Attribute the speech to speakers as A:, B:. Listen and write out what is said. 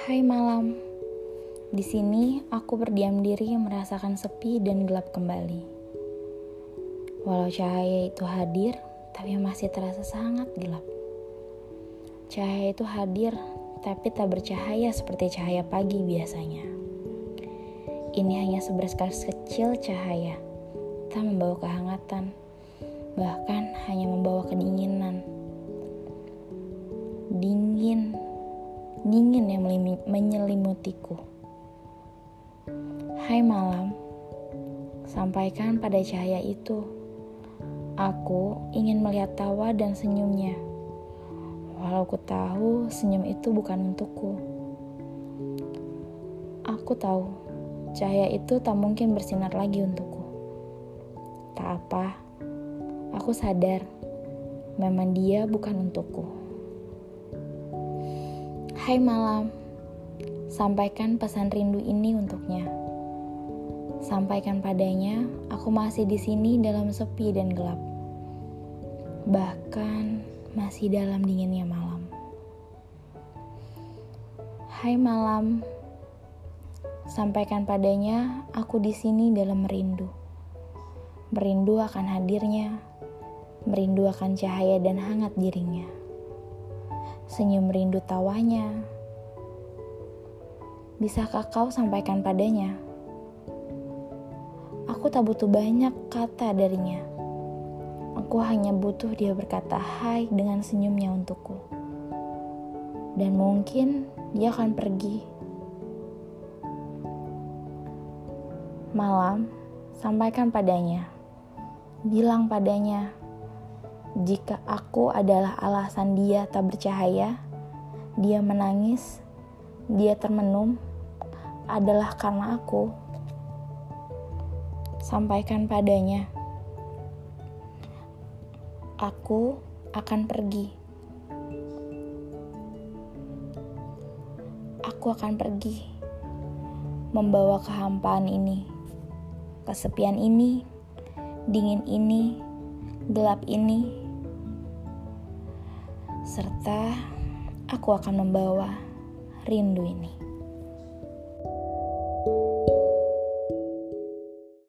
A: Hai malam. Di sini aku berdiam diri merasakan sepi dan gelap kembali. Walau cahaya itu hadir, tapi masih terasa sangat gelap. Cahaya itu hadir, tapi tak bercahaya seperti cahaya pagi biasanya. Ini hanya seberas kecil cahaya, tak membawa kehangatan, bahkan hanya membawa kedinginan. Dingin yang menyelimutiku. Hai malam, sampaikan pada cahaya itu. Aku ingin melihat tawa dan senyumnya. Walau ku tahu senyum itu bukan untukku. Aku tahu cahaya itu tak mungkin bersinar lagi untukku. Tak apa, aku sadar memang dia bukan untukku. Hai malam, sampaikan pesan rindu ini untuknya. Sampaikan padanya, aku masih di sini dalam sepi dan gelap. Bahkan masih dalam dinginnya malam. Hai malam, sampaikan padanya, aku di sini dalam merindu. Merindu akan hadirnya, merindu akan cahaya dan hangat dirinya. Senyum rindu tawanya. Bisakah kau sampaikan padanya? Aku tak butuh banyak kata darinya. Aku hanya butuh dia berkata hai dengan senyumnya untukku. Dan mungkin dia akan pergi. Malam, sampaikan padanya. Bilang padanya, jika aku adalah alasan dia tak bercahaya, dia menangis, dia termenung, adalah karena aku. Sampaikan padanya, "Aku akan pergi. Aku akan pergi, membawa kehampaan ini, kesepian ini, dingin ini, gelap ini, serta aku akan membawa rindu ini."